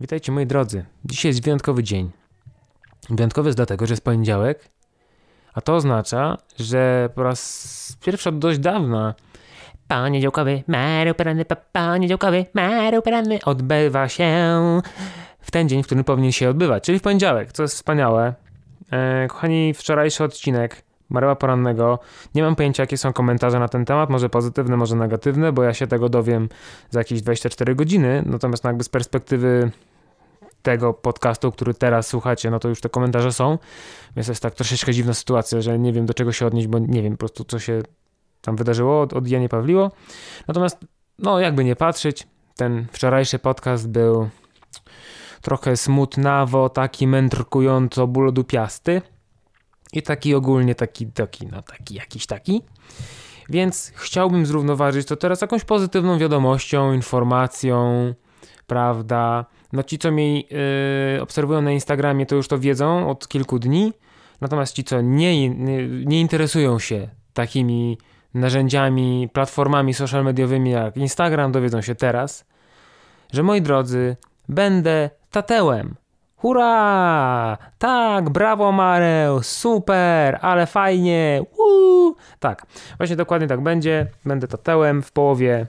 Witajcie moi drodzy. Dzisiaj jest wyjątkowy dzień. Wyjątkowy jest dlatego, że jest poniedziałek, a to oznacza, że po raz pierwszy od dość dawna poniedziałkowy, Mario poranny, poniedziałkowy, Mario poranny odbywa się w ten dzień, w którym powinien się odbywać, czyli w poniedziałek, co jest wspaniałe. E, kochani, wczorajszy odcinek Mareła Porannego. Nie mam pojęcia, jakie są komentarze na ten temat, może pozytywne, może negatywne, bo ja się tego dowiem za jakieś 24 godziny. Natomiast no jakby z perspektywy tego podcastu, który teraz słuchacie, no to już te komentarze są. Więc jest tak troszeczkę dziwna sytuacja, że nie wiem do czego się odnieść, bo nie wiem po prostu co się tam wydarzyło od, od Janie Pawliło. Natomiast no jakby nie patrzeć, ten wczorajszy podcast był trochę smutnawo, taki mędrkująco bólodupiasty i taki ogólnie taki, taki, no taki jakiś taki. Więc chciałbym zrównoważyć to teraz jakąś pozytywną wiadomością, informacją, prawda? No ci, co mnie yy, obserwują na Instagramie, to już to wiedzą od kilku dni. Natomiast ci, co nie, nie, nie interesują się takimi narzędziami, platformami social mediowymi jak Instagram, dowiedzą się teraz, że moi drodzy, będę tatełem. Hurra! Tak, brawo Mareł, super, ale fajnie. Woo! Tak, właśnie dokładnie tak będzie. Będę tatełem w połowie,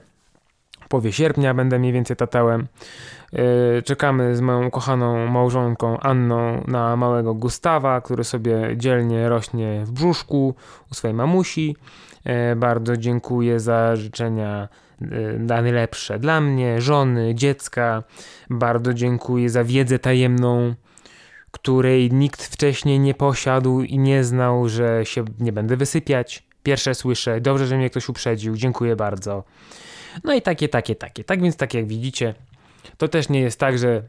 w połowie sierpnia będę mniej więcej tatełem. Yy, czekamy z moją kochaną małżonką Anną na małego Gustawa, który sobie dzielnie rośnie w brzuszku u swojej mamusi. Yy, bardzo dziękuję za życzenia yy, najlepsze dla mnie, żony, dziecka. Bardzo dziękuję za wiedzę tajemną, której nikt wcześniej nie posiadł i nie znał, że się nie będę wysypiać. Pierwsze słyszę, dobrze, że mnie ktoś uprzedził, dziękuję bardzo. No i takie, takie, takie. Tak więc, tak jak widzicie, to też nie jest tak, że,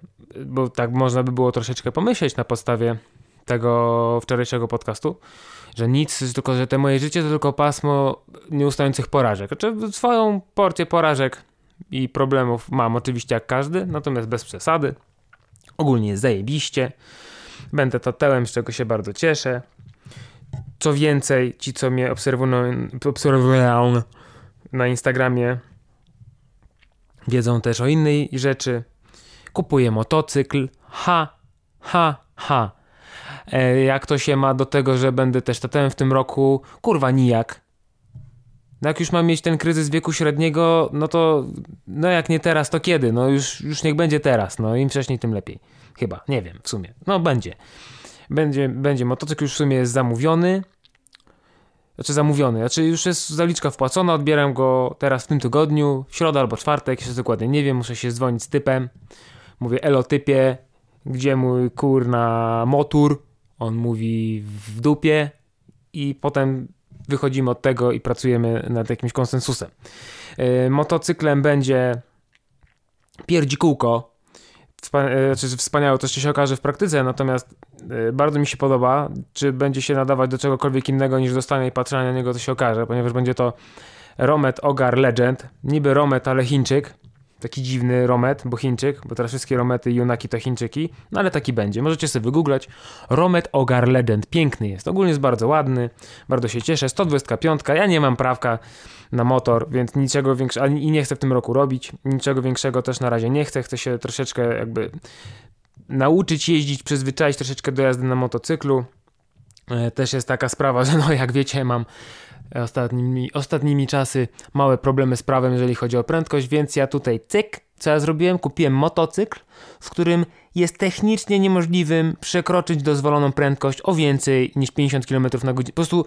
bo tak można by było troszeczkę pomyśleć na podstawie tego wczorajszego podcastu, że nic, tylko że te moje życie to tylko pasmo nieustających porażek. Znaczy swoją porcję porażek i problemów mam oczywiście jak każdy, natomiast bez przesady. Ogólnie zajebiście. Będę tatelem, z czego się bardzo cieszę. Co więcej, ci co mnie obserwują, obserwują na Instagramie wiedzą też o innej rzeczy. Kupuję motocykl. Ha, ha, ha. E, jak to się ma do tego, że będę też tatem w tym roku? Kurwa, nijak. No jak już mam mieć ten kryzys wieku średniego, no to no jak nie teraz, to kiedy? No już, już niech będzie teraz. No im wcześniej, tym lepiej. Chyba, nie wiem w sumie. No będzie. Będzie, będzie. Motocykl już w sumie jest zamówiony. Znaczy zamówiony, znaczy już jest zaliczka wpłacona, odbieram go teraz w tym tygodniu, w środę albo czwartek, jeszcze dokładnie nie wiem, muszę się dzwonić z typem. Mówię, elo typie, gdzie mój kurna motor? On mówi w dupie i potem wychodzimy od tego i pracujemy nad jakimś konsensusem. Yy, motocyklem będzie pierdzikółko, e, znaczy, wspaniałe, to się okaże w praktyce, natomiast e, bardzo mi się podoba, czy będzie się nadawać do czegokolwiek innego niż dostanie i patrzenia na niego, to się okaże, ponieważ będzie to Romet Ogar Legend, niby Romet, ale Chińczyk, taki dziwny Romet, bo Chińczyk, bo teraz wszystkie Romety i Junaki to Chińczyki, no ale taki będzie, możecie sobie wygooglać, Romet Ogar Legend, piękny jest, ogólnie jest bardzo ładny, bardzo się cieszę, 125, ja nie mam prawka na motor, więc niczego większego, i nie chcę w tym roku robić, niczego większego też na razie nie chcę, chcę się troszeczkę jakby nauczyć jeździć, przyzwyczaić troszeczkę do jazdy na motocyklu. E, Też jest taka sprawa, że no jak wiecie mam ostatnimi, ostatnimi czasy małe problemy z prawem, jeżeli chodzi o prędkość, więc ja tutaj cyk, co ja zrobiłem? Kupiłem motocykl, w którym jest technicznie niemożliwym przekroczyć dozwoloną prędkość o więcej niż 50 km na godzinę. Po prostu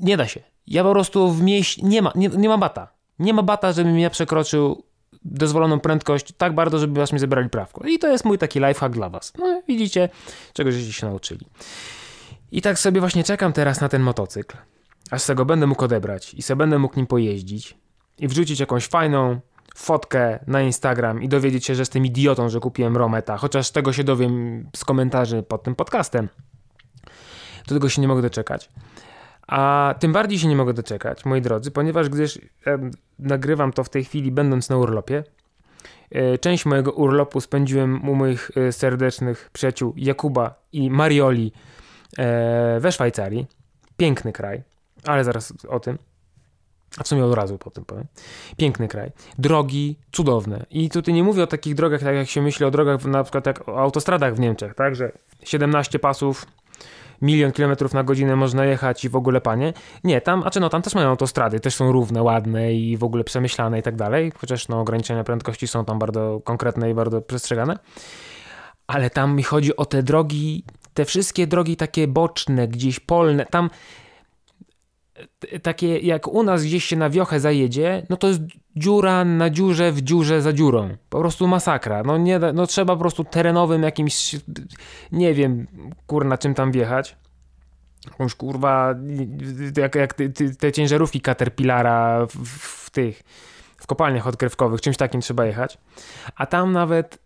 nie da się. Ja po prostu w mieście nie ma, nie, nie ma bata. Nie ma bata, żebym ja przekroczył dozwoloną prędkość tak bardzo, żeby was mi zebrali prawko. I to jest mój taki lifehack dla was. No widzicie, czego żeście się nauczyli. I tak sobie właśnie czekam teraz na ten motocykl, aż sobie go będę mógł odebrać i sobie będę mógł nim pojeździć i wrzucić jakąś fajną fotkę na Instagram i dowiedzieć się, że jestem idiotą, że kupiłem Rometa, chociaż tego się dowiem z komentarzy pod tym podcastem. Do tego się nie mogę doczekać. A tym bardziej się nie mogę doczekać, moi drodzy, ponieważ gdyż e, nagrywam to w tej chwili, będąc na urlopie. E, część mojego urlopu spędziłem u moich e, serdecznych przyjaciół Jakuba i Marioli we Szwajcarii. Piękny kraj, ale zaraz o tym. A w sumie od razu po tym powiem. Piękny kraj. Drogi cudowne. I tutaj nie mówię o takich drogach, tak jak się myśli o drogach, na przykład jak o autostradach w Niemczech, tak, że 17 pasów, milion kilometrów na godzinę można jechać i w ogóle panie. Nie, tam, a czy no tam też mają autostrady, też są równe, ładne i w ogóle przemyślane i tak dalej, chociaż no ograniczenia prędkości są tam bardzo konkretne i bardzo przestrzegane. Ale tam mi chodzi o te drogi, te wszystkie drogi takie boczne, gdzieś polne, tam takie jak u nas gdzieś się na wiochę zajedzie, no to jest dziura na dziurze w dziurze za dziurą. Po prostu masakra. No, nie, no trzeba po prostu terenowym jakimś, nie wiem, kurna czym tam wjechać. Jakąś kurwa, jak, jak te, te ciężarówki Caterpillara w, w tych, w kopalniach odkrywkowych, czymś takim trzeba jechać. A tam nawet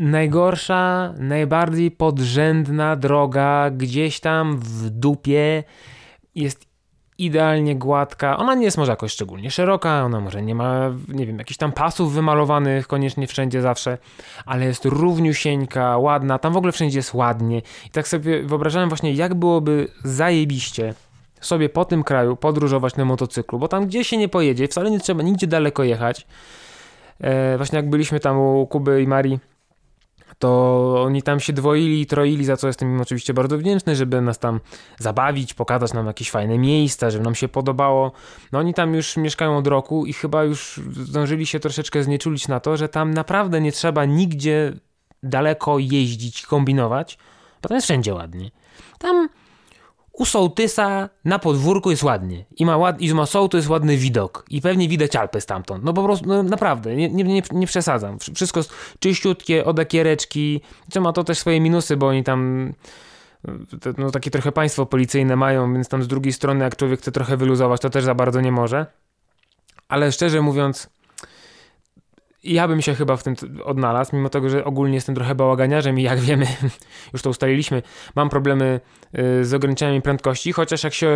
najgorsza, najbardziej podrzędna droga gdzieś tam w dupie jest idealnie gładka. Ona nie jest może jakoś szczególnie szeroka, ona może nie ma, nie wiem, jakichś tam pasów wymalowanych koniecznie wszędzie zawsze, ale jest równiusieńka, ładna, tam w ogóle wszędzie jest ładnie. I tak sobie wyobrażałem właśnie, jak byłoby zajebiście sobie po tym kraju podróżować na motocyklu, bo tam gdzie się nie pojedzie, wcale nie trzeba nigdzie daleko jechać. E, właśnie jak byliśmy tam u Kuby i Marii, to oni tam się dwoili i troili, za co jestem im oczywiście bardzo wdzięczny, żeby nas tam zabawić, pokazać nam jakieś fajne miejsca, żeby nam się podobało. No oni tam już mieszkają od roku i chyba już zdążyli się troszeczkę znieczulić na to, że tam naprawdę nie trzeba nigdzie daleko jeździć, kombinować, bo tam jest wszędzie ładnie. Tam u sołtysa na podwórku jest ładnie. I ma, ład, i ma sołtys jest ładny widok. I pewnie widać Alpy stamtąd. No po prostu, no naprawdę, nie, nie, nie, przesadzam. Wszystko czyściutkie, od ekiereczki. Co ma to też swoje minusy, bo oni tam no, takie trochę państwo policyjne mają, więc tam z drugiej strony, jak człowiek chce trochę wyluzować, to też za bardzo nie może. Ale szczerze mówiąc, ja bym się chyba w tym odnalazł, mimo tego, że ogólnie jestem trochę bałaganiarzem i jak wiemy, już to ustaliliśmy, mam problemy y, z ograniczeniami prędkości, chociaż jak się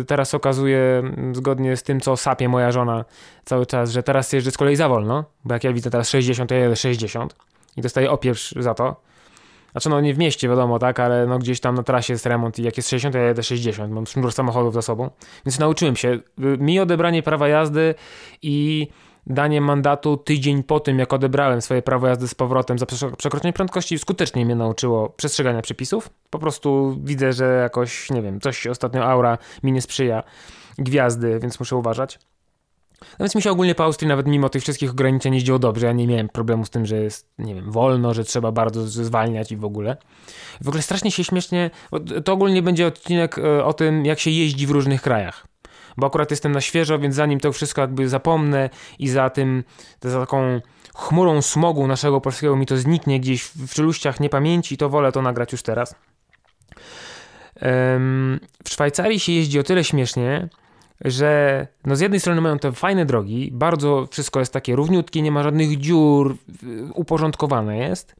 y, teraz okazuje, zgodnie z tym, co sapie moja żona cały czas, że teraz jeżdżę z kolei za wolno, bo jak ja widzę teraz 60, to ja jedę 60 i dostaję opieprz za to. Znaczy no nie w mieście wiadomo, tak, ale no gdzieś tam na trasie jest remont i jak jest 60, to ja jedę 60, mam sznur samochodów za sobą, więc nauczyłem się. Y, mi odebranie prawa jazdy i danie mandatu tydzień po tym, jak odebrałem swoje prawo jazdy z powrotem za przekroczenie prędkości, skutecznie mnie nauczyło przestrzegania przepisów. Po prostu widzę, że jakoś, nie wiem, coś ostatnio aura mi nie sprzyja, gwiazdy, więc muszę uważać. No więc mi się ogólnie po Austrii nawet mimo tych wszystkich ograniczeń jeździło dobrze. Ja nie miałem problemu z tym, że jest, nie wiem, wolno, że trzeba bardzo zwalniać i w ogóle. W ogóle strasznie się śmiesznie, to ogólnie będzie odcinek e, o tym, jak się jeździ w różnych krajach bo akurat jestem na świeżo, więc zanim to wszystko jakby zapomnę i za tym, za taką chmurą smogu naszego polskiego mi to zniknie gdzieś w czeluściach niepamięci, to wolę to nagrać już teraz. W Szwajcarii się jeździ o tyle śmiesznie, że no z jednej strony mają te fajne drogi, bardzo wszystko jest takie równiutkie, nie ma żadnych dziur, uporządkowane jest.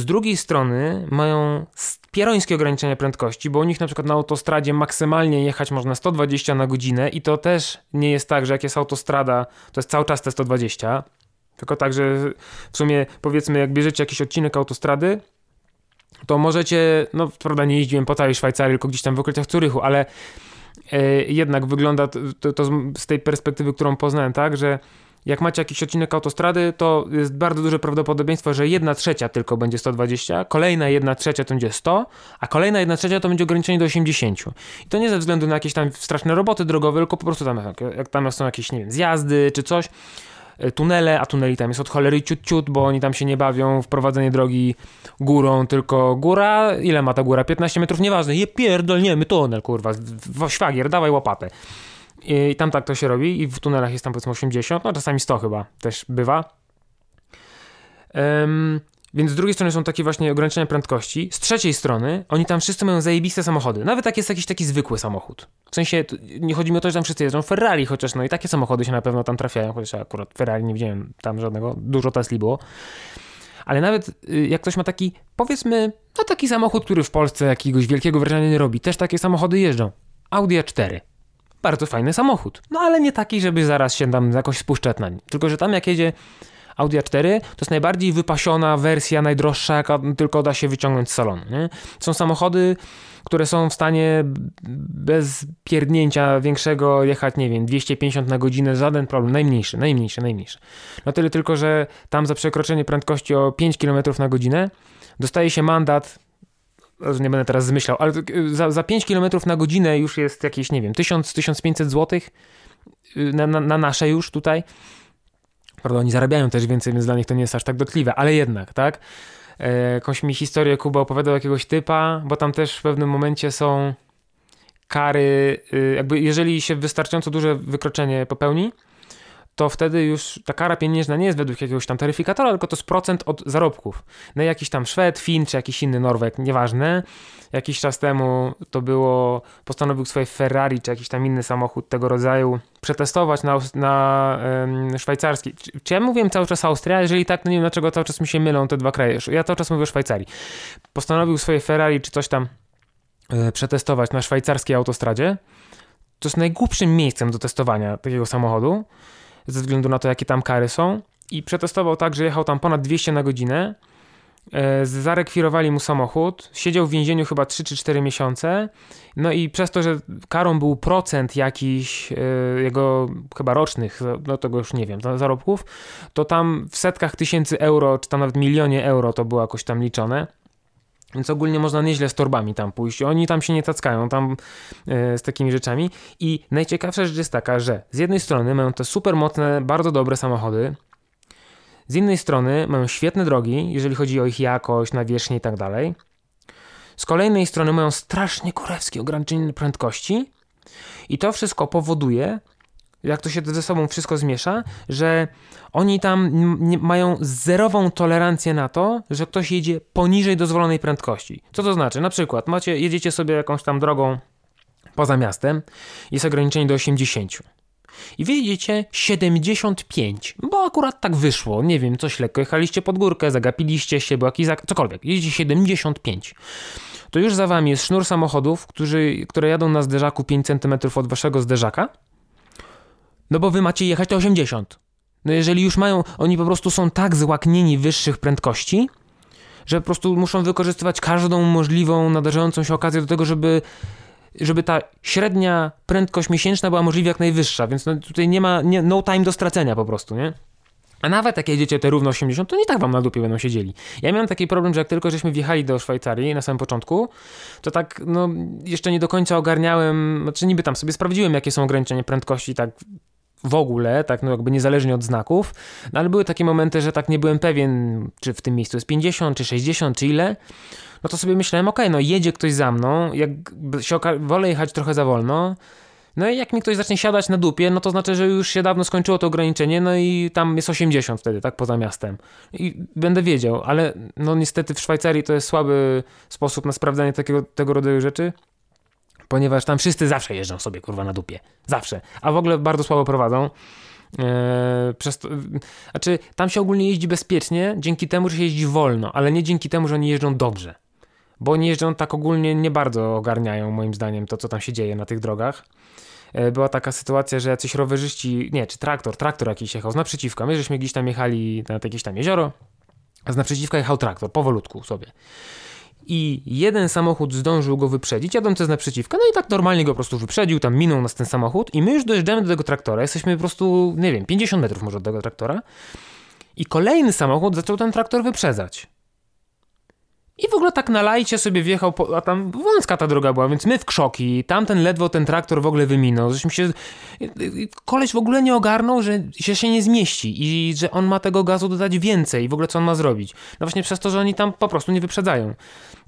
Z drugiej strony mają pierońskie ograniczenia prędkości, bo u nich na przykład na autostradzie maksymalnie jechać można 120 na godzinę i to też nie jest tak, że jak jest autostrada, to jest cały czas te 120, tylko tak, że w sumie powiedzmy jak bierzecie jakiś odcinek autostrady, to możecie, no prawda nie jeździłem po całej Szwajcarii, tylko gdzieś tam w okolicach Curychu, ale e, jednak wygląda to, to z tej perspektywy, którą poznałem, tak, że jak macie jakiś odcinek autostrady, to jest bardzo duże prawdopodobieństwo, że jedna trzecia tylko będzie 120, kolejna jedna trzecia to będzie 100, a kolejna jedna trzecia to będzie ograniczenie do 80. I to nie ze względu na jakieś tam straszne roboty drogowe, tylko po prostu tam, jak tam są jakieś, nie wiem, zjazdy czy coś, e, tunele, a tuneli tam jest od cholery ciut, ciut, bo oni tam się nie bawią w prowadzenie drogi górą, tylko góra, ile ma ta góra? 15 metrów, nieważne, je pierdolniemy tunel, kurwa, szwagier, dawaj łopatę. I tam tak to się robi i w tunelach jest tam powiedzmy 80, no czasami 100 chyba też bywa. Um, więc z drugiej strony są takie właśnie ograniczenia prędkości. Z trzeciej strony oni tam wszyscy mają zajebiste samochody. Nawet jak jest jakiś taki zwykły samochód. W sensie nie chodzi mi o to, że tam wszyscy jeżdżą Ferrari, chociaż no i takie samochody się na pewno tam trafiają, chociaż akurat Ferrari nie widziałem tam żadnego, dużo Tesli było. Ale nawet y, jak ktoś ma taki, powiedzmy, no taki samochód, który w Polsce jakiegoś wielkiego wrażenia nie robi, też takie samochody jeżdżą. Audi A4 bardzo fajny samochód. No ale nie taki, żeby zaraz się tam jakoś spuszczać na nim. Tylko, że tam jak jedzie Audi A4 to jest najbardziej wypasiona wersja, najdroższa, jaka tylko da się wyciągnąć z salonu. Nie? Są samochody, które są w stanie bez pierdnięcia większego jechać, nie wiem, 250 na godzinę, żaden problem, najmniejszy, najmniejszy, najmniejszy. No tyle tylko, że tam za przekroczenie prędkości o 5 km na godzinę dostaje się mandat nie będę teraz zmyślał, ale za, za 5 km na godzinę już jest jakieś, nie wiem, 1000-1500 zł y, na, na, na nasze już tutaj. Prawda, oni zarabiają też więcej, więc dla nich to nie jest aż tak dotkliwe, ale jednak, tak? E, jakąś mi historię Kuba opowiadał jakiegoś typa, bo tam też w pewnym momencie są kary, y, jakby jeżeli się wystarczająco duże wykroczenie popełni, to wtedy już ta kara pieniężna nie jest według jakiegoś tam taryfikatora, tylko to jest procent od zarobków. No jakiś tam Szwed, Fin czy jakiś inny Norweg, nieważne. Jakiś czas temu to było, postanowił swoje Ferrari czy jakiś tam inny samochód tego rodzaju przetestować na, na szwajcarski. Czy, czy ja mówiłem cały czas Austria? Jeżeli tak, no nie wiem dlaczego cały czas mi się mylą te dwa kraje. Ja cały czas mówię o Szwajcarii. Postanowił swoje Ferrari czy coś tam e, przetestować na szwajcarskiej autostradzie. To jest najgłupszym miejscem do testowania takiego samochodu ze względu na to, jakie tam kary są. I przetestował tak, że jechał tam ponad 200 na godzinę. E, zarekwirowali mu samochód, siedział w więzieniu chyba 3 czy 4 miesiące. No i przez to, że karą był procent jakiś e, jego chyba rocznych, no tego już nie wiem, zarobków, to tam w setkach tysięcy euro, czy tam nawet milionie euro to było jakoś tam liczone. Więc ogólnie można nieźle z torbami tam pójść. Oni tam się nie tackają tam e, z takimi rzeczami. I najciekawsza rzecz jest taka, że z jednej strony mają te super mocne, bardzo dobre samochody. Z innej strony mają świetne drogi, jeżeli chodzi o ich jakość, nawierzchnię i tak dalej. Z kolejnej strony mają strasznie kurewskie ograniczenie prędkości. I to wszystko powoduje, jak to się ze sobą wszystko zmiesza, że oni tam mają zerową tolerancję na to, że ktoś jedzie poniżej dozwolonej prędkości. Co to znaczy? Na przykład macie, jedziecie sobie jakąś tam drogą poza miastem, jest ograniczenie do 80. I wy jedziecie 75, bo akurat tak wyszło, nie wiem, coś lekko jechaliście pod górkę, zagapiliście się, bo jakiś zak... cokolwiek, jedziecie 75 to już za wami jest sznur samochodów, którzy, które jadą na zderzaku 5 cm od waszego zderzaka no bo wy macie jechać to 80. No jeżeli już mają, oni po prostu są tak złaknieni wyższych prędkości, że po prostu muszą wykorzystywać każdą możliwą, nadarzającą się okazję do tego, żeby, żeby ta średnia prędkość miesięczna była możliwie jak najwyższa, więc no tutaj nie ma, nie, no time do stracenia po prostu, nie? A nawet jak jedziecie te równo 80, to nie tak wam na dupie będą siedzieli. Ja miałem taki problem, że jak tylko żeśmy wjechali do Szwajcarii na samym początku, to tak, no, jeszcze nie do końca ogarniałem, znaczy niby tam sobie sprawdziłem, jakie są ograniczenia prędkości, tak w ogóle, tak no jakby niezależnie od znaków, no ale były takie momenty, że tak nie byłem pewien, czy w tym miejscu jest 50, czy 60, czy ile, no to sobie myślałem, okej, okay, no jedzie ktoś za mną, jak się wolę jechać trochę za wolno, no i jak mi ktoś zacznie siadać na dupie, no to znaczy, że już się dawno skończyło to ograniczenie, no i tam jest 80 wtedy, tak, poza miastem. I będę wiedział, ale no niestety w Szwajcarii to jest słaby sposób na sprawdzanie takiego, tego rodzaju rzeczy ponieważ tam wszyscy zawsze jeżdżą sobie kurwa na dupie. Zawsze. A w ogóle bardzo słabo prowadzą. Eee, przez to, znaczy, tam się ogólnie jeździ bezpiecznie dzięki temu, że się jeździ wolno, ale nie dzięki temu, że oni jeżdżą dobrze. Bo oni jeżdżą tak ogólnie nie bardzo ogarniają, moim zdaniem, to co tam się dzieje na tych drogach. Eee, była taka sytuacja, że jacyś rowerzyści, nie, czy traktor, traktor jakiś jechał z naprzeciwka. My żeśmy gdzieś tam jechali na jakieś tam jezioro, a z naprzeciwka jechał traktor, powolutku sobie i jeden samochód zdążył go wyprzedzić, jadący z naprzeciwka, no i tak normalnie go po prostu wyprzedził, tam minął nas ten samochód i my już dojeżdżamy do tego traktora, jesteśmy po prostu, nie wiem, 50 metrów może od tego traktora. I kolejny samochód zaczął ten traktor wyprzedzać. I w ogóle tak na lajcie sobie wjechał, po, a tam wąska ta droga była, więc my w krzoki, tamten ledwo ten traktor w ogóle wyminął. Żeśmy się, koleś w ogóle nie ogarnął, że się, się nie zmieści i że on ma tego gazu dodać więcej i w ogóle co on ma zrobić. No właśnie przez to, że oni tam po prostu nie wyprzedzają.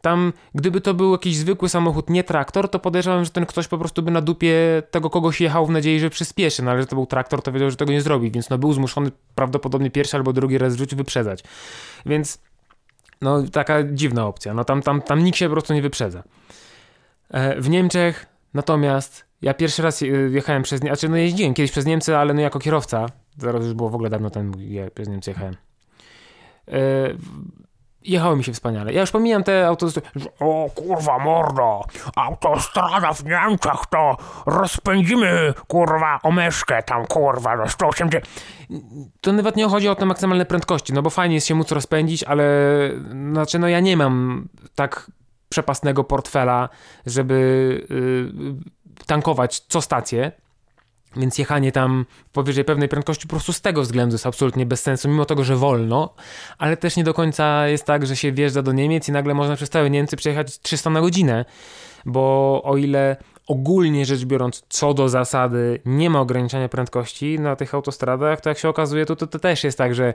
Tam, gdyby to był jakiś zwykły samochód, nie traktor, to podejrzewam, że ten ktoś po prostu by na dupie tego kogoś jechał w nadziei, że przyspieszy, no ale że to był traktor, to wiedział, że tego nie zrobi, więc no był zmuszony prawdopodobnie pierwszy albo drugi raz w życiu wyprzedzać. Więc no taka dziwna opcja. No tam, tam, tam nikt się po prostu nie wyprzedza. E, w Niemczech natomiast ja pierwszy raz jechałem przez znaczy no jeździłem kiedyś przez Niemcy, ale no jako kierowca, zaraz już było w ogóle dawno temu, ja przez Niemcy jechałem. Jechało mi się wspaniale. Ja już pomijam te autostrady, O kurwa mordo, autostrada w Niemczech to rozpędzimy kurwa omeszkę tam kurwa do 180. to nawet nie chodzi o te maksymalne prędkości, no bo fajnie jest się móc rozpędzić, ale znaczy no ja nie mam tak przepasnego portfela, żeby y, tankować co stację, więc jechanie tam powyżej pewnej prędkości po prostu z tego względu jest absolutnie bez sensu, mimo tego, że wolno, ale też nie do końca jest tak, że się wjeżdża do Niemiec i nagle można przez całe Niemcy przejechać 300 na godzinę, bo o ile ogólnie rzecz biorąc, co do zasady, nie ma ograniczania prędkości na tych autostradach, to jak się okazuje, to, to, to też jest tak, że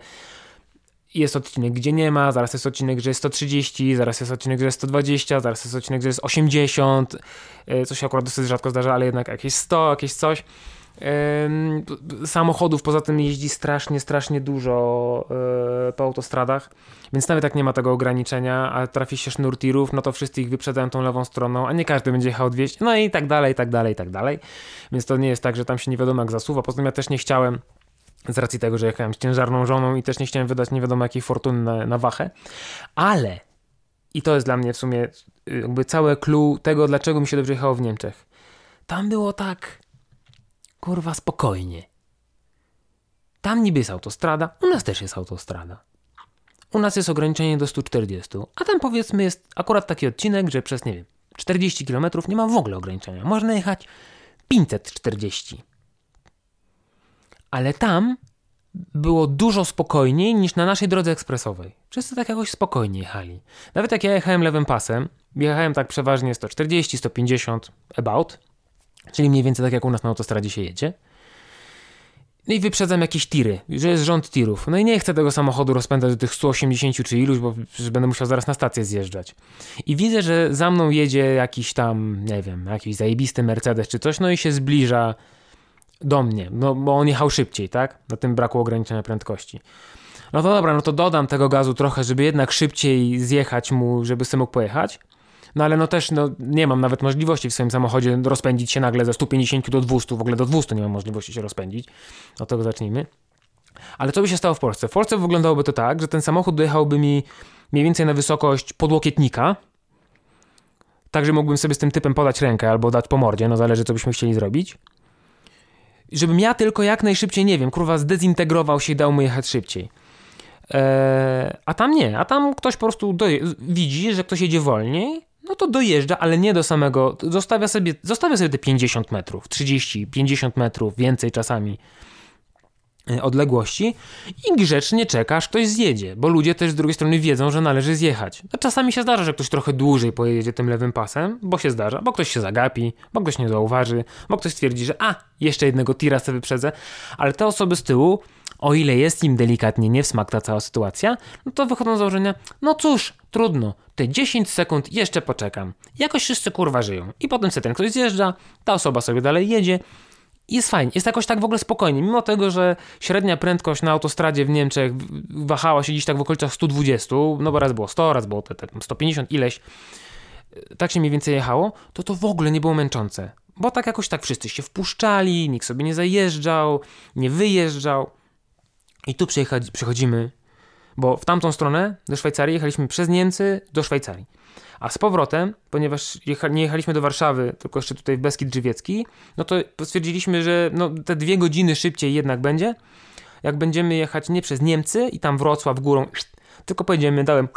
jest odcinek, gdzie nie ma, zaraz jest odcinek, że jest 130, zaraz jest odcinek, że jest 120, zaraz jest odcinek, że jest 80, e, co się akurat dosyć rzadko zdarza, ale jednak jakieś 100, jakieś coś. Samochodów poza tym jeździ strasznie, strasznie dużo e, po autostradach, więc nawet jak nie ma tego ograniczenia, a trafi się sznur tirów, no to wszyscy ich wyprzedzają tą lewą stroną, a nie każdy będzie jechał 200, no i tak dalej, i tak dalej, i tak dalej. Więc to nie jest tak, że tam się nie wiadomo jak zasuwa. Poza tym ja też nie chciałem, z racji tego, że jechałem z ciężarną żoną i też nie chciałem wydać nie wiadomo jakiej fortuny na, na wachę, ale i to jest dla mnie w sumie jakby całe clue tego, dlaczego mi się dobrze jechało w Niemczech. Tam było tak kurwa spokojnie. Tam niby jest autostrada, u nas też jest autostrada. U nas jest ograniczenie do 140, a tam powiedzmy jest akurat taki odcinek, że przez, nie wiem, 40 km nie ma w ogóle ograniczenia. Można jechać 540. Ale tam było dużo spokojniej niż na naszej drodze ekspresowej. Wszyscy tak jakoś spokojnie jechali. Nawet jak ja jechałem lewym pasem, jechałem tak przeważnie 140, 150 about, czyli mniej więcej tak jak u nas na autostradzie się jedzie. No i wyprzedzam jakieś tiry, że jest rząd tirów. No i nie chcę tego samochodu rozpędzać do tych 180 czy iluś, bo będę musiał zaraz na stację zjeżdżać. I widzę, że za mną jedzie jakiś tam, nie wiem, jakiś zajebisty Mercedes czy coś, no i się zbliża do mnie, no bo on jechał szybciej, tak? Na tym braku ograniczenia prędkości. No to dobra, no to dodam tego gazu trochę, żeby jednak szybciej zjechać mu, żeby sobie mógł pojechać. No ale no też no, nie mam nawet możliwości w swoim samochodzie rozpędzić się nagle ze 150 do 200, w ogóle do 200 nie mam możliwości się rozpędzić. Od tego zacznijmy. Ale co by się stało w Polsce? W Polsce wyglądałoby to tak, że ten samochód dojechałby mi mniej więcej na wysokość podłokietnika, tak że mógłbym sobie z tym typem podać rękę albo dać po mordzie, no zależy co byśmy chcieli zrobić. Żebym ja tylko jak najszybciej, nie wiem, kurwa zdezintegrował się i dał mu jechać szybciej. Eee, a tam nie, a tam ktoś po prostu doje- widzi, że ktoś jedzie wolniej, no to dojeżdża, ale nie do samego, zostawia sobie, zostawia sobie te 50 metrów, 30, 50 metrów, więcej czasami e, odległości i grzecznie czekasz, ktoś zjedzie, bo ludzie też z drugiej strony wiedzą, że należy zjechać. No, czasami się zdarza, że ktoś trochę dłużej pojedzie tym lewym pasem, bo się zdarza, bo ktoś się zagapi, bo ktoś nie zauważy, bo ktoś stwierdzi, że a, jeszcze jednego tira sobie wyprzedzę, ale te osoby z tyłu, o ile jest im delikatnie nie w smak ta cała sytuacja, no to wychodzą z założenia, no cóż, trudno, te 10 sekund jeszcze poczekam. Jakoś wszyscy kurwa żyją. I potem sobie ten ktoś zjeżdża, ta osoba sobie dalej jedzie, jest fajnie, jest jakoś tak w ogóle spokojnie, mimo tego, że średnia prędkość na autostradzie w Niemczech wahała się gdzieś tak w okolicach 120, no bo raz było 100, raz było te, te 150 ileś, tak się mniej więcej jechało, to to w ogóle nie było męczące. Bo tak jakoś tak wszyscy się wpuszczali, nikt sobie nie zajeżdżał, nie wyjeżdżał. I tu przyjechać, przychodzimy, bo w tamtą stronę do Szwajcarii jechaliśmy przez Niemcy do Szwajcarii. A z powrotem, ponieważ jecha, nie jechaliśmy do Warszawy, tylko jeszcze tutaj w Beskid Żywiecki, no to stwierdziliśmy, że no, te dwie godziny szybciej jednak będzie, jak będziemy jechać nie przez Niemcy i tam Wrocław górą, tylko pojedziemy dałem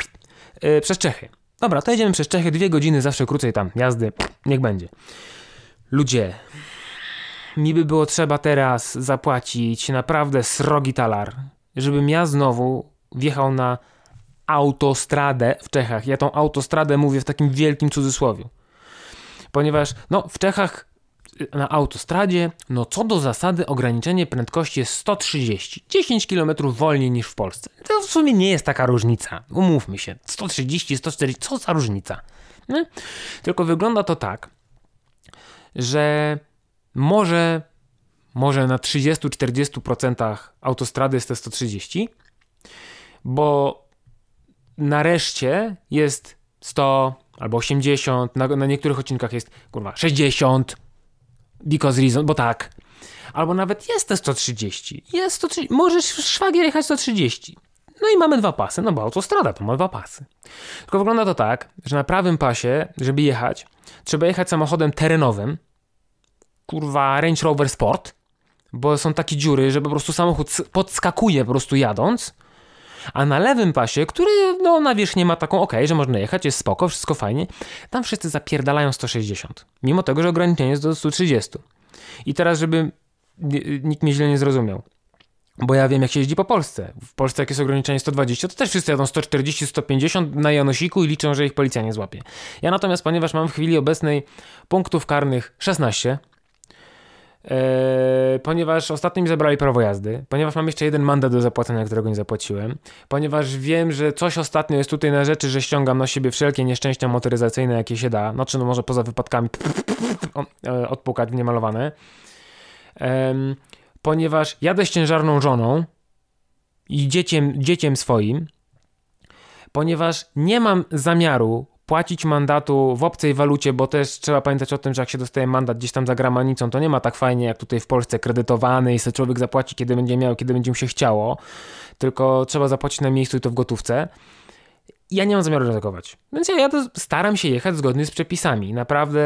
yy, przez Czechy. Dobra, to jedziemy przez Czechy, dwie godziny zawsze krócej tam jazdy, niech będzie. Ludzie, mi by było trzeba teraz zapłacić naprawdę srogi talar, żebym ja znowu wjechał na autostradę w Czechach. Ja tą autostradę mówię w takim wielkim cudzysłowie. Ponieważ no, w Czechach y, na autostradzie, no co do zasady ograniczenie prędkości jest 130. 10 km wolniej niż w Polsce. To w sumie nie jest taka różnica. Umówmy się. 130, 140, co za różnica. Tylko wygląda to tak, że może, może na 30-40% autostrady jest te 130, bo nareszcie jest 100 albo 80, na, na niektórych odcinkach jest kurwa 60, because reason, bo tak. Albo nawet jest te 130, jest 130, możesz szwagier jechać 130. No i mamy dwa pasy, no bo autostrada to ma dwa pasy. Tylko wygląda to tak, że na prawym pasie, żeby jechać, trzeba jechać samochodem terenowym, kurwa Range Rover Sport, bo są takie dziury, że po prostu samochód podskakuje po prostu jadąc, a na lewym pasie, który no na wierzch nie ma taką ok, że można jechać, jest spoko, wszystko fajnie, tam wszyscy zapierdalają 160, mimo tego, że ograniczenie jest do 130. I teraz, żeby ni- nikt mnie źle nie zrozumiał, bo ja wiem, jak się jeździ po Polsce. W Polsce, jak jest ograniczenie 120, to też wszyscy jadą 140, 150 na Janosiku i liczą, że ich policja nie złapie. Ja natomiast, ponieważ mam w chwili obecnej punktów karnych 16, e, ponieważ ostatnio mi zabrali prawo jazdy, ponieważ mam jeszcze jeden mandat do zapłacenia, którego nie zapłaciłem, ponieważ wiem, że coś ostatnio jest tutaj na rzeczy, że ściągam na siebie wszelkie nieszczęścia motoryzacyjne, jakie się da, no czy no może poza wypadkami e, odpukać niemalowane, Em, ponieważ jadę z ciężarną żoną i dzieciem, dzieciem swoim, ponieważ nie mam zamiaru płacić mandatu w obcej walucie, bo też trzeba pamiętać o tym, że jak się dostaje mandat gdzieś tam za granicą, to nie ma tak fajnie jak tutaj w Polsce kredytowany i sobie człowiek zapłaci, kiedy będzie miał, kiedy będzie mu się chciało, tylko trzeba zapłacić na miejscu i to w gotówce. Ja nie mam zamiaru ryzykować. Więc ja jadę, staram się jechać zgodnie z przepisami. Naprawdę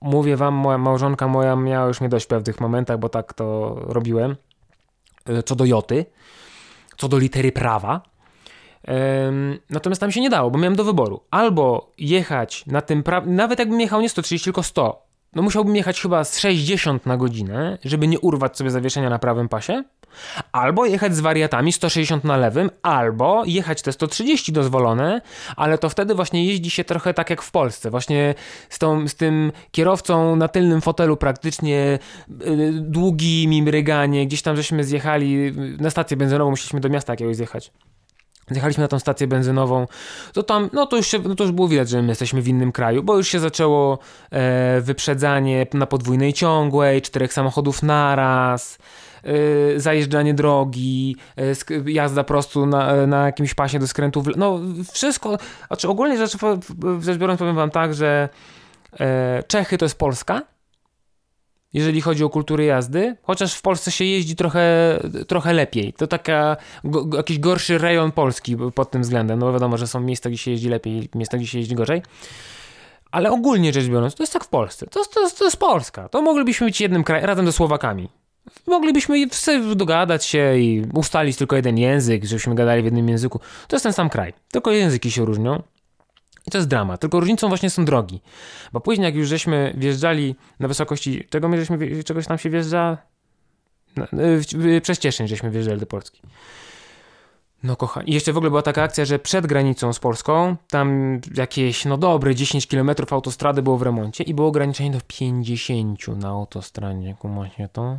mówię wam, moja małżonka moja miała już mnie dość w pewnych momentach, bo tak to robiłem. E, Co do joty, co do litery prawa. Natomiast tam się nie dało, bo miałem do wyboru. Albo jechać na tym, pra... nawet jakbym jechał nie 130, tylko 100, no musiałbym jechać chyba z 60 na godzinę, żeby nie urwać sobie zawieszenia na prawym pasie. Albo jechać z wariatami 160 na lewym, albo jechać te 130 dozwolone, ale to wtedy właśnie jeździ się trochę tak jak w Polsce. Właśnie z, tą, z tym kierowcą na tylnym fotelu praktycznie y, długimi mryganie. Gdzieś tam żeśmy zjechali y, na stację benzynową, musieliśmy do miasta jakiegoś zjechać. Zjechaliśmy na tą stację benzynową, to tam, no to już, się, no to już było widać, że my jesteśmy w innym kraju, bo już się zaczęło e, wyprzedzanie na podwójnej ciągłej, czterech samochodów naraz, e, zajeżdżanie drogi, e, jazda prosto na, na jakimś pasie do skrętu, w, le- no wszystko, znaczy ogólnie rzecz, rzecz biorąc powiem wam tak, że e, Czechy to jest Polska, jeżeli chodzi o kulturę jazdy, chociaż w Polsce się jeździ trochę, trochę lepiej. To taka, jakiś gorszy rejon Polski pod tym względem. No wiadomo, że są miejsca, gdzie się jeździ lepiej, miejsca, gdzie się jeździ gorzej. Ale ogólnie rzecz biorąc, to jest tak w Polsce. To, to, to jest Polska. To moglibyśmy być jednym krajem, razem ze Słowakami. Moglibyśmy dogadać się i ustalić tylko jeden język, żebyśmy gadali w jednym języku. To jest ten sam kraj. Tylko języki się różnią. I to jest drama. Tylko różnicą właśnie są drogi. Bo później, jak już żeśmy wjeżdżali na wysokości, czego my żeśmy, czegoś tam się wjeżdża? Y, przez Cieszyn żeśmy wjeżdżali do Polski. No kochani. I jeszcze w ogóle była taka akcja, że przed granicą z Polską, tam jakieś, no dobre 10 km autostrady było w remoncie i było ograniczenie do 50 na autostradzie, kumacie to?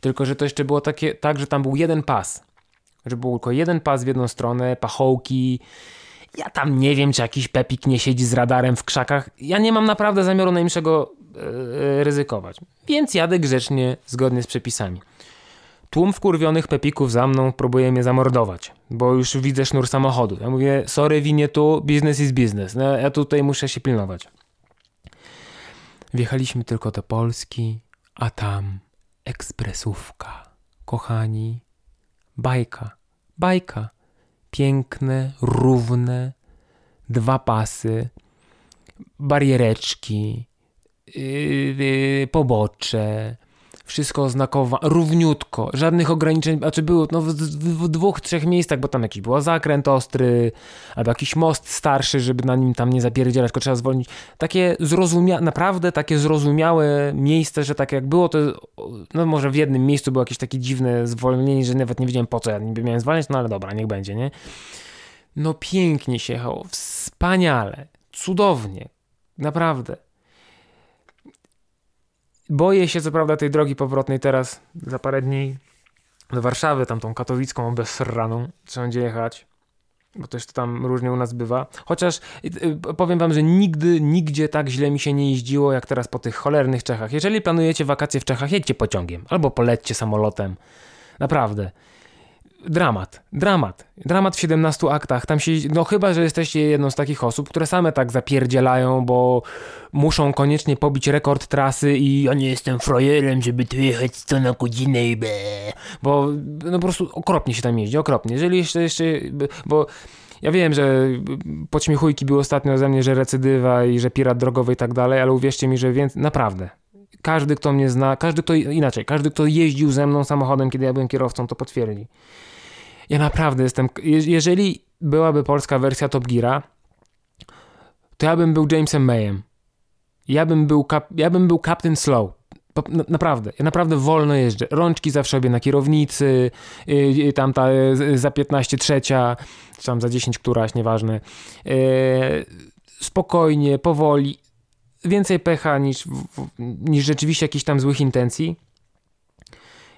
Tylko, że to jeszcze było takie, tak, że tam był jeden pas. Że był tylko jeden pas w jedną stronę, pachołki, ja tam nie wiem, czy jakiś Pepik nie siedzi z radarem w krzakach. Ja nie mam naprawdę zamiaru najmniejszego e, ryzykować. Więc jadę grzecznie, zgodnie z przepisami. Tłum wkurwionych Pepików za mną próbuje mnie zamordować, bo już widzę sznur samochodu. Ja mówię, sorry, winie tu, business is business. No, ja tutaj muszę się pilnować. Wjechaliśmy tylko do Polski, a tam ekspresówka. Kochani, bajka, bajka piękne, równe, dwa pasy, bariereczki, yy, yy, pobocze, wszystko oznakowane, równiutko, żadnych ograniczeń, znaczy było no, w, w, dwóch, trzech miejscach, bo tam jakiś był zakręt ostry, albo jakiś most starszy, żeby na nim tam nie zapierdzielać, tylko trzeba zwolnić. Takie zrozumiałe, naprawdę takie zrozumiałe miejsce, że tak jak było, to no może w jednym miejscu było jakieś takie dziwne zwolnienie, że nawet nie wiedziałem po co ja niby miałem zwalniać, no ale dobra, niech będzie, nie? No pięknie się jechało, wspaniale, cudownie, naprawdę. Boję się co prawda tej drogi powrotnej teraz, za parę dni do Warszawy, tam tą katowicką bezsraną, trzeba będzie jechać, bo też to tam różnie u nas bywa. Chociaż y, powiem wam, że nigdy, nigdzie tak źle mi się nie jeździło, jak teraz po tych cholernych Czechach. Jeżeli planujecie wakacje w Czechach, jedźcie pociągiem, albo polećcie samolotem. Naprawdę. Dramat, dramat, dramat w 17 aktach. Tam się, no chyba, że jesteście jedną z takich osób, które same tak zapierdzielają, bo muszą koniecznie pobić rekord trasy i ja nie jestem frajerem, żeby tu jechać 100 na godzinę i be. Bo no po prostu okropnie się tam jeździ, okropnie. Jeżeli jeszcze, jeszcze bo ja wiem, że podśmiechujki były ostatnio ze mnie, że recydywa i że pirat drogowy i tak dalej, ale uwierzcie mi, że więcej, naprawdę, każdy, kto mnie zna, każdy, kto inaczej, każdy, kto jeździł ze mną samochodem, kiedy ja byłem kierowcą, to potwierdzi. Ja naprawdę jestem. Jeżeli byłaby polska wersja Top Geara, to ja bym był Jamesem Mayem. Ja bym był, kap, ja bym był Captain Slow. Naprawdę, ja naprawdę wolno jeżdżę. Rączki zawsze robię na kierownicy, yy, tam ta yy, za 15 trzecia, czy tam za 10 któraś, nieważne. Yy, spokojnie, powoli więcej pecha niż, niż rzeczywiście jakichś tam złych intencji.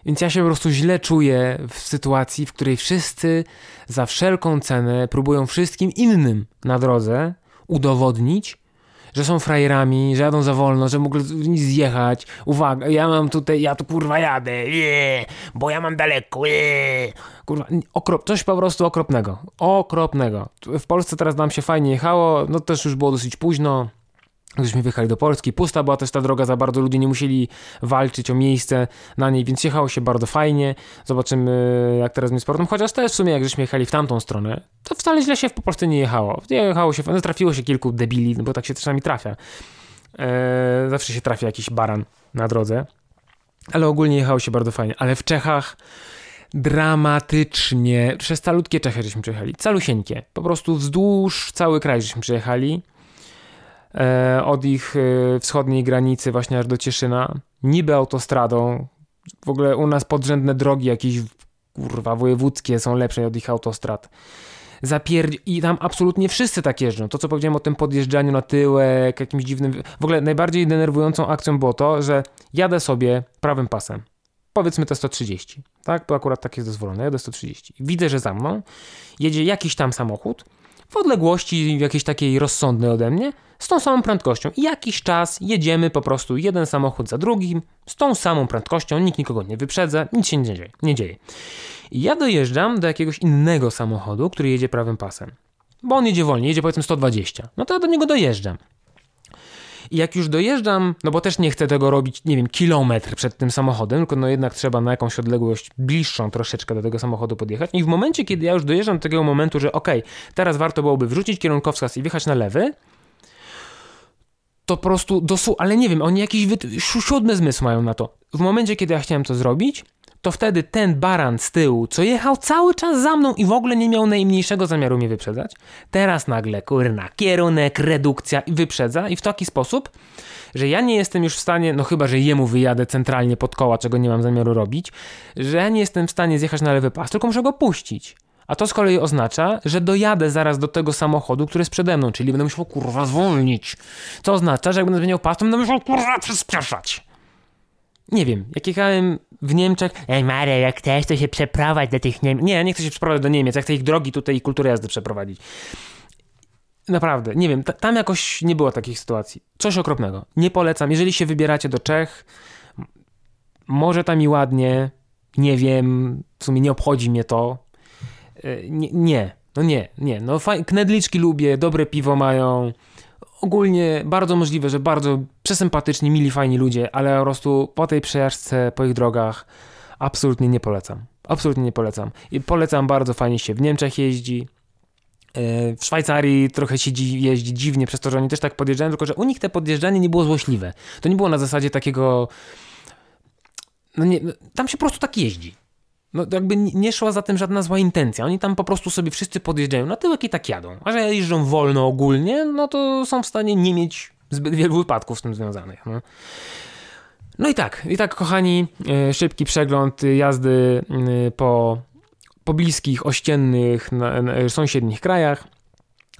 Więc ja się po prostu źle czuję w sytuacji, w której wszyscy za wszelką cenę próbują wszystkim innym na drodze udowodnić, że są frajerami, że jadą za wolno, że mogą nic zjechać. Uwaga, ja mam tutaj, ja tu kurwa jadę, yeah, bo ja mam daleko, yeah. kurwa, okrop, coś po prostu okropnego, okropnego. W Polsce teraz nam się fajnie jechało, no też już było dosyć późno, Gdyśmy wyjechali do Polski, pusta była też ta droga, za bardzo ludzie nie musieli walczyć o miejsce na niej, więc jechało się bardzo fajnie. Zobaczymy, jak teraz z sportem. Chociaż też w sumie, jak żeśmy jechali w tamtą stronę, to wcale źle się po prostu nie jechało. Jechało się, no, trafiło się kilku debili, bo tak się czasami trafia. Eee, zawsze się trafia jakiś baran na drodze. Ale ogólnie jechało się bardzo fajnie. Ale w Czechach dramatycznie, przez calutkie Czechy żeśmy przejechali, calusieńkie. Po prostu wzdłuż cały kraj żeśmy przejechali. E, od ich e, wschodniej granicy właśnie aż do Cieszyna, niby autostradą. W ogóle u nas podrzędne drogi jakieś kurwa wojewódzkie są lepsze od ich autostrad. Zapierd... I tam absolutnie wszyscy tak jeżdżą. To, co powiedziałem o tym podjeżdżaniu na tyłek, jakimś dziwnym... W ogóle najbardziej denerwującą akcją było to, że jadę sobie prawym pasem. Powiedzmy te 130, tak? Bo akurat tak jest dozwolone. Jadę 130. Widzę, że za mną jedzie jakiś tam samochód w odległości jakiejś takiej rozsądnej ode mnie, z tą samą prędkością. I jakiś czas jedziemy po prostu jeden samochód za drugim, z tą samą prędkością, nikt nikogo nie wyprzedza, nic się nie dzieje. Nie dzieje. I ja dojeżdżam do jakiegoś innego samochodu, który jedzie prawym pasem. Bo on jedzie wolniej, jedzie powiedzmy 120. No to ja do niego dojeżdżam. I jak już dojeżdżam, no bo też nie chcę tego robić, nie wiem, kilometr przed tym samochodem, tylko no jednak trzeba na jakąś odległość bliższą troszeczkę do tego samochodu podjechać. I w momencie, kiedy ja już dojeżdżam do takiego momentu, że ok, teraz warto byłoby wrzucić kierunkowskaz i wjechać na lewy, to po prostu dosu, ale nie wiem, oni jakiś siódmy zmysł mają na to. W momencie, kiedy ja chciałem to zrobić, to wtedy ten baran z tyłu, co jechał cały czas za mną i w ogóle nie miał najmniejszego zamiaru mnie wyprzedzać, teraz nagle, kurna, kierunek, redukcja i wyprzedza i w taki sposób, że ja nie jestem już w stanie, no chyba, że jemu wyjadę centralnie pod koła, czego nie mam zamiaru robić, że ja nie jestem w stanie zjechać na lewy pas, tylko muszę go puścić. A to z kolei oznacza, że dojadę zaraz do tego samochodu, który jest przede mną, czyli będę musiał kurwa zwolnić. Co oznacza, że jak będę zmieniał pas, to będę musiał kurwa przyspieszać. Nie wiem, jak jechałem w Niemczech, ej Marek, jak chcesz, to się przeprowadź do tych Niemiec. Nie, nie chcę się przeprowadzić do Niemiec, ja chcę ich drogi tutaj i kulturę jazdy przeprowadzić. Naprawdę, nie wiem, tam jakoś nie było takich sytuacji. Coś okropnego. Nie polecam. Jeżeli się wybieracie do Czech, może tam i ładnie, nie wiem, w sumie nie obchodzi mnie to. E, nie, nie no nie, nie. No faj... knedliczki lubię, dobre piwo mają, ogólnie bardzo możliwe, że bardzo przesympatyczni, mili, fajni ludzie, ale po prostu po tej przejażdżce, po ich drogach absolutnie nie polecam. Absolutnie nie polecam. I polecam bardzo fajnie się w Niemczech jeździ. E, w Szwajcarii trochę się jeździ dziwnie przez to, że oni też tak podjeżdżają, tylko że u nich te podjeżdżanie nie było złośliwe. To nie było na zasadzie takiego. No nie, no, tam się po prostu tak jeździ. No jakby nie szła za tym żadna zła intencja. Oni tam po prostu sobie wszyscy podjeżdżają na tyłek i tak jadą. A że jeżdżą wolno ogólnie, no to są w stanie nie mieć zbyt wielu wypadków z tym związanych. No. No i tak, i tak kochani, e, szybki przegląd jazdy e, po, po bliskich, ościennych, na, na, sąsiednich krajach.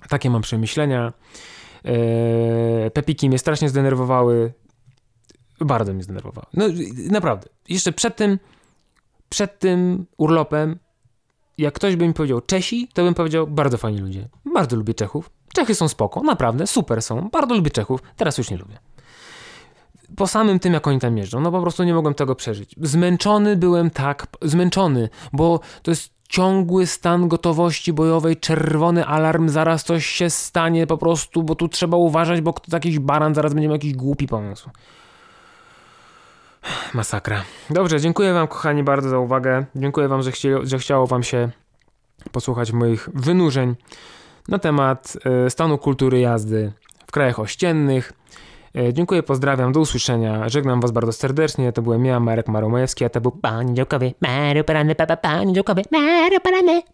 Takie mam przemyślenia. E, Pepiki mnie strasznie zdenerwowały. Bardzo mnie zdenerwowały. No naprawdę. Jeszcze przed tym przed tym urlopem, jak ktoś by mi powiedział Czesi, to bym powiedział bardzo fajni ludzie. Bardzo lubię Czechów. Czechy są spoko, naprawdę, super są. Bardzo lubię Czechów. Teraz już nie lubię. po samym tym, jak oni tam jeżdżą. No po prostu nie mogłem tego przeżyć. Zmęczony byłem tak, zmęczony, bo to jest ciągły stan gotowości bojowej, czerwony alarm, zaraz coś się stanie po prostu, bo tu trzeba uważać, bo jakiś baran, zaraz będzie miał jakiś głupi pomysł. Masakra. Dobrze, dziękuję wam kochani bardzo za uwagę. Dziękuję wam, że, chcie, że chciało wam się posłuchać moich wynurzeń na temat e, stanu kultury jazdy w krajach ościennych. E, Dziękuję, pozdrawiam, do usłyszenia. Żegnam Was bardzo serdecznie. To byłem ja, Marek Maromajewski, a to był Panie działkowy, Mario Parany, papa, panie działkowy, Mario Parany.